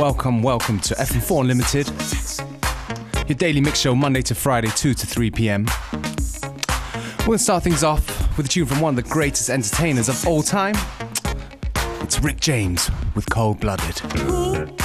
Welcome, welcome, to FM4 Unlimited. Your daily mix show Monday to Friday, 2 to 3 p.m. We'll start things off with a tune from one of the greatest entertainers of all time. It's Rick James with Cold Blooded.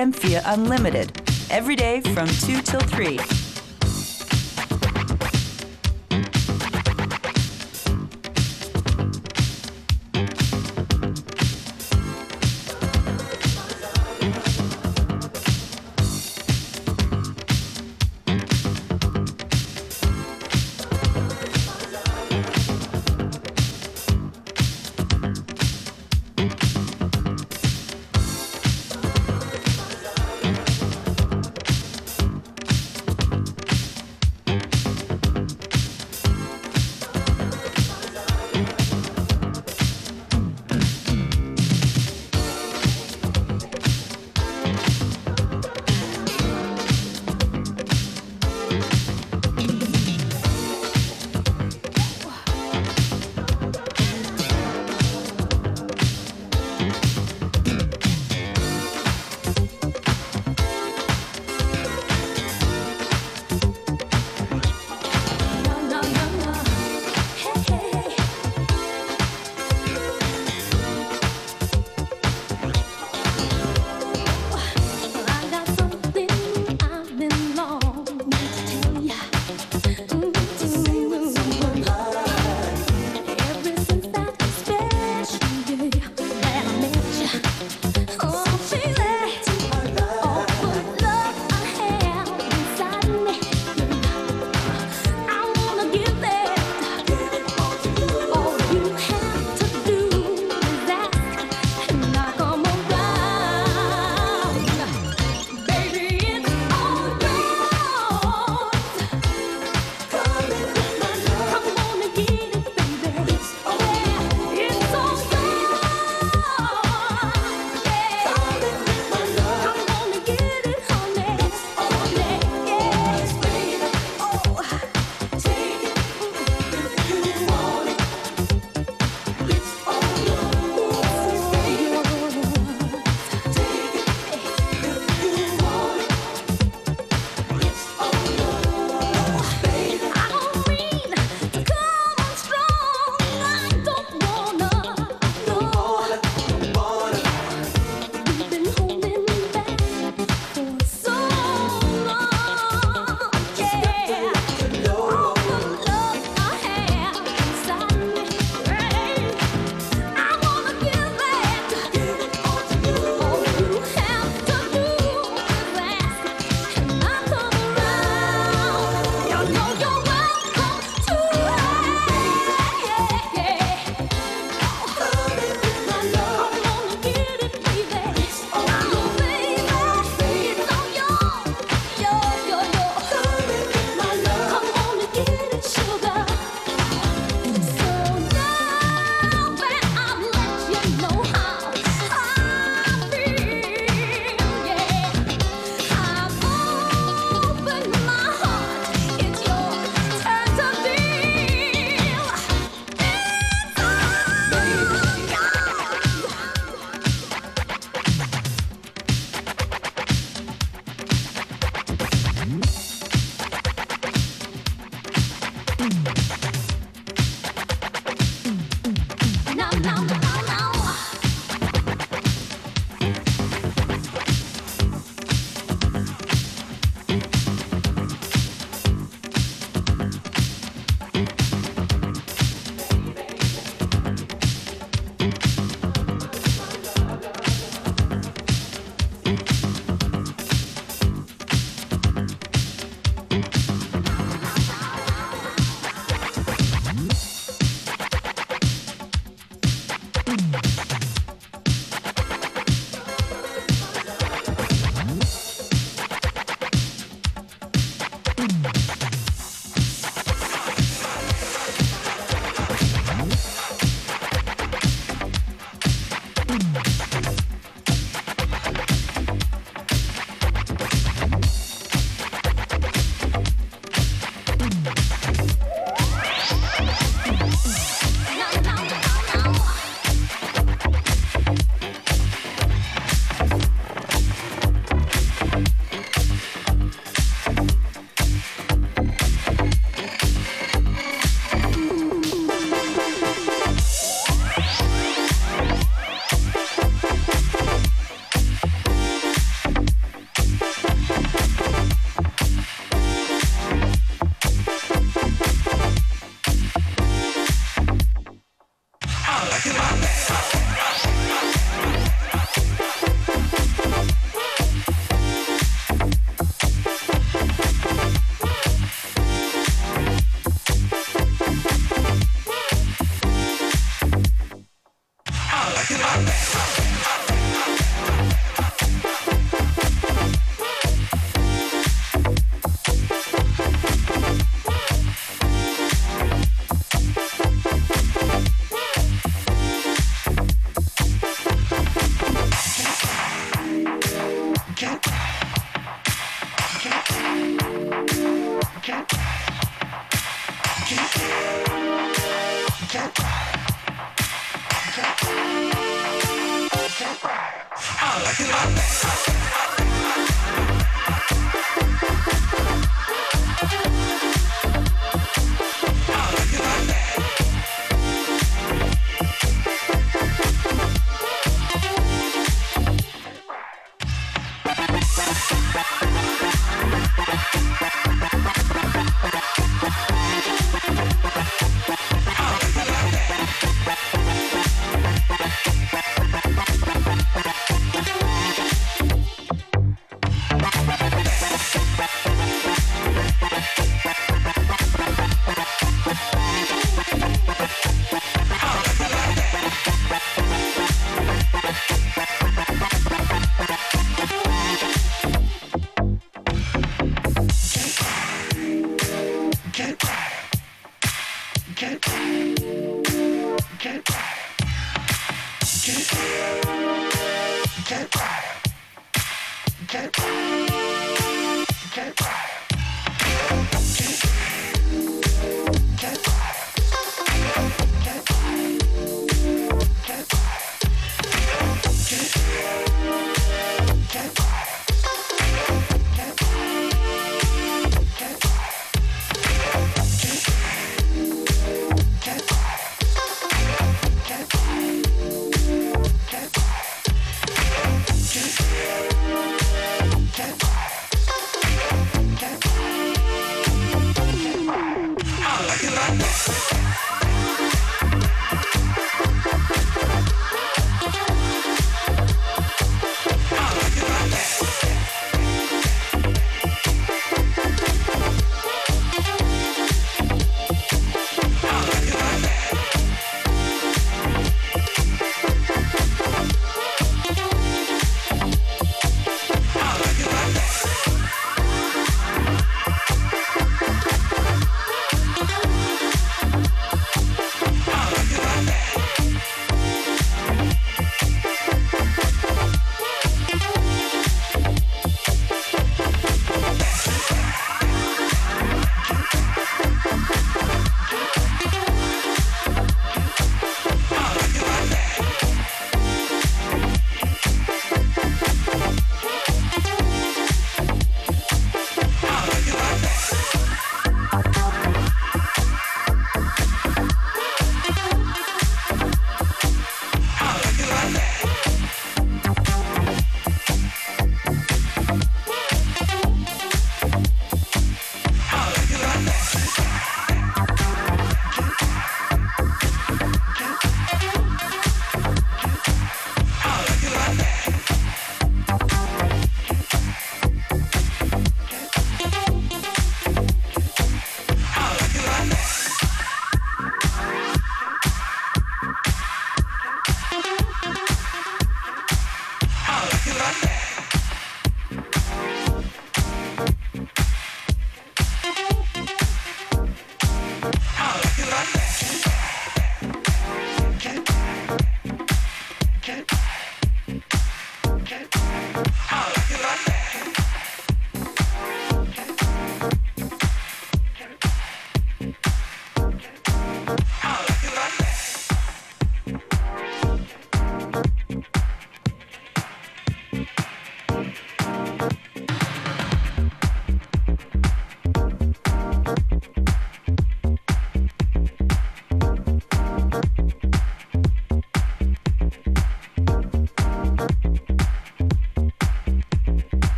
FM4 Unlimited, every day from 2 till 3.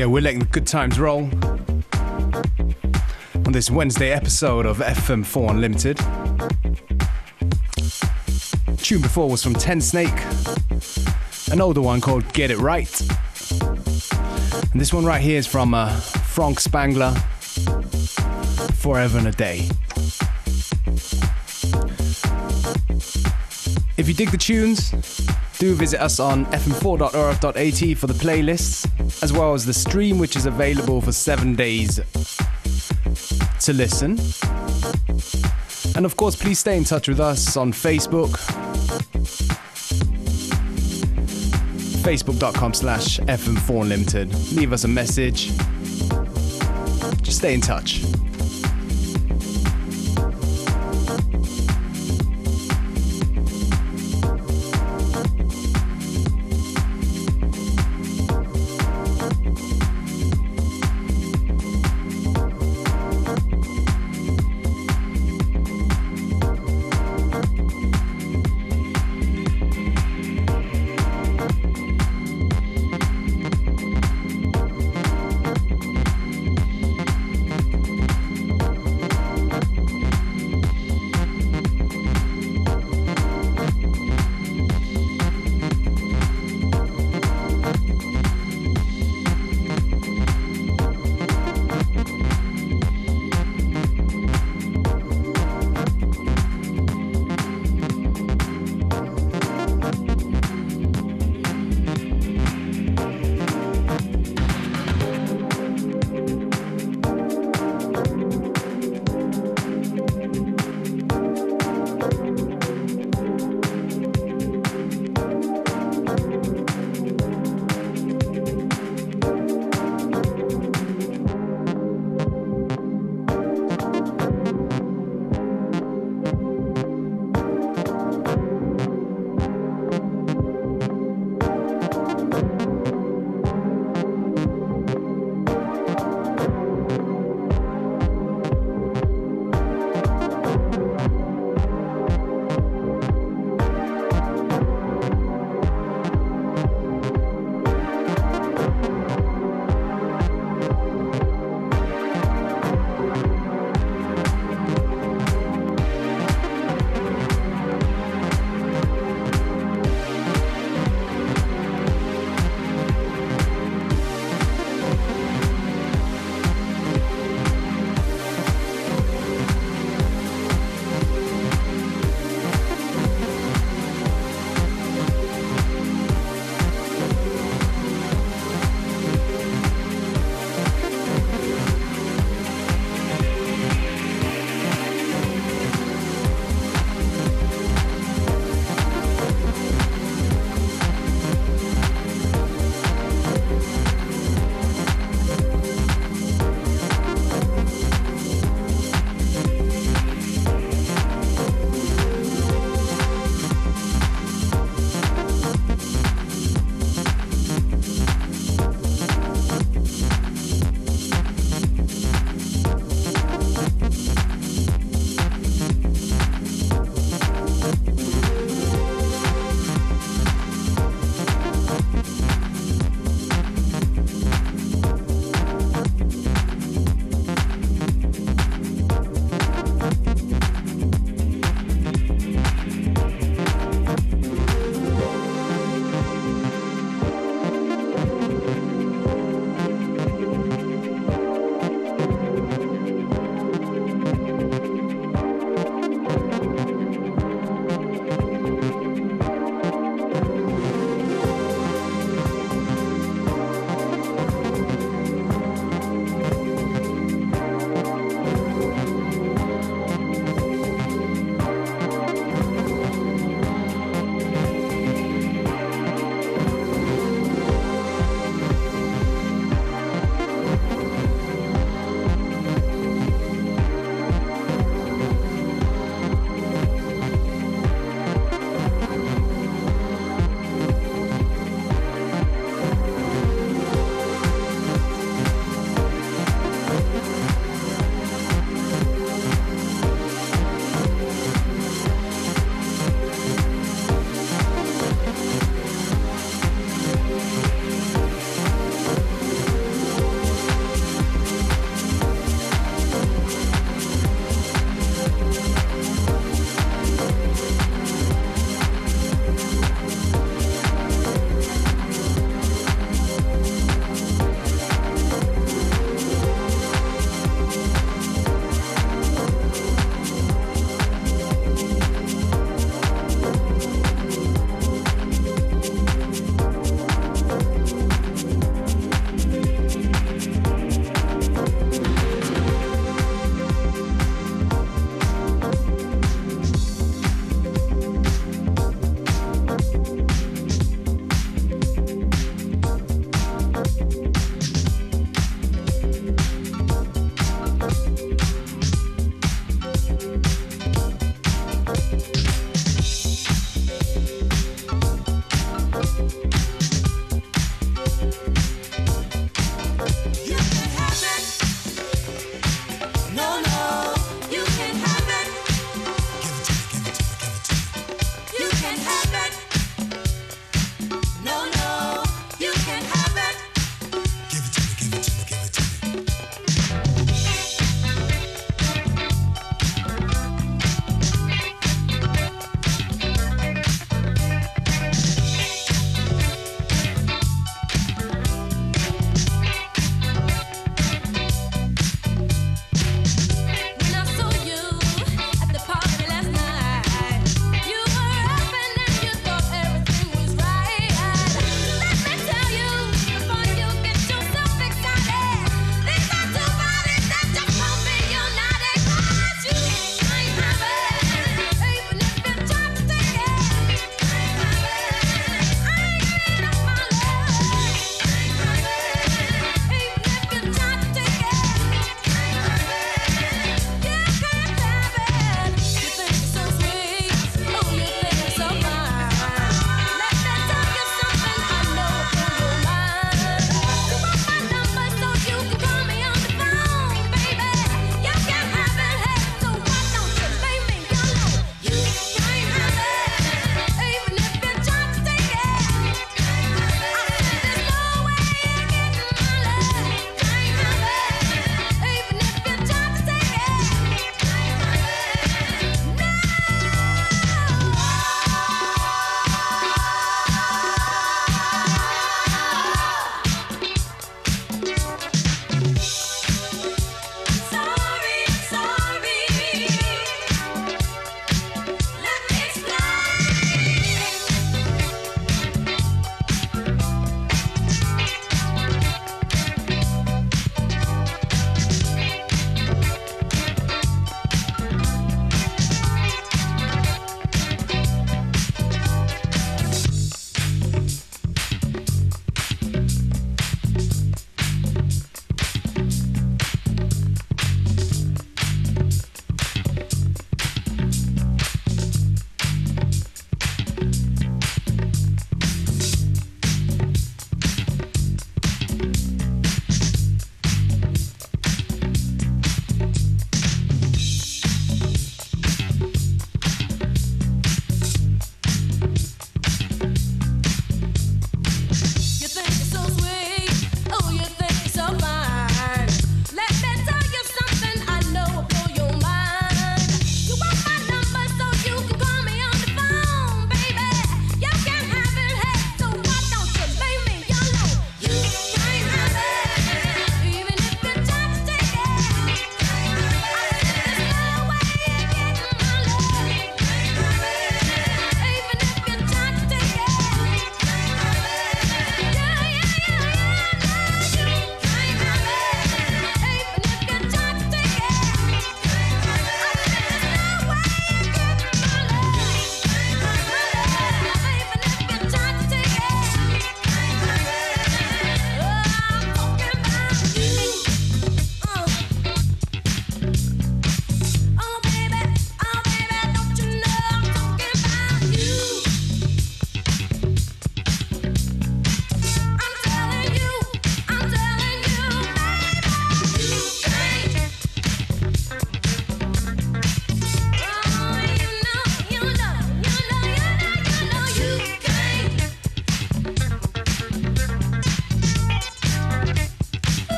Yeah, we're letting the good times roll on this Wednesday episode of FM4 Unlimited. Tune before was from Tensnake, an older one called Get It Right. And this one right here is from uh, Frank Spangler, Forever and a Day. If you dig the tunes, do visit us on fm4.orf.at for the playlists, as well as the stream, which is available for seven days to listen. And of course, please stay in touch with us on Facebook, facebook.com slash fm4 unlimited. Leave us a message. Just stay in touch.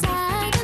Side.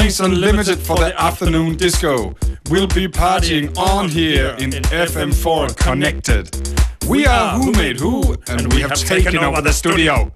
Thanks Unlimited for the afternoon disco. We'll be partying on here in FM4 Connected. We are Who Made Who, and we have taken over the studio.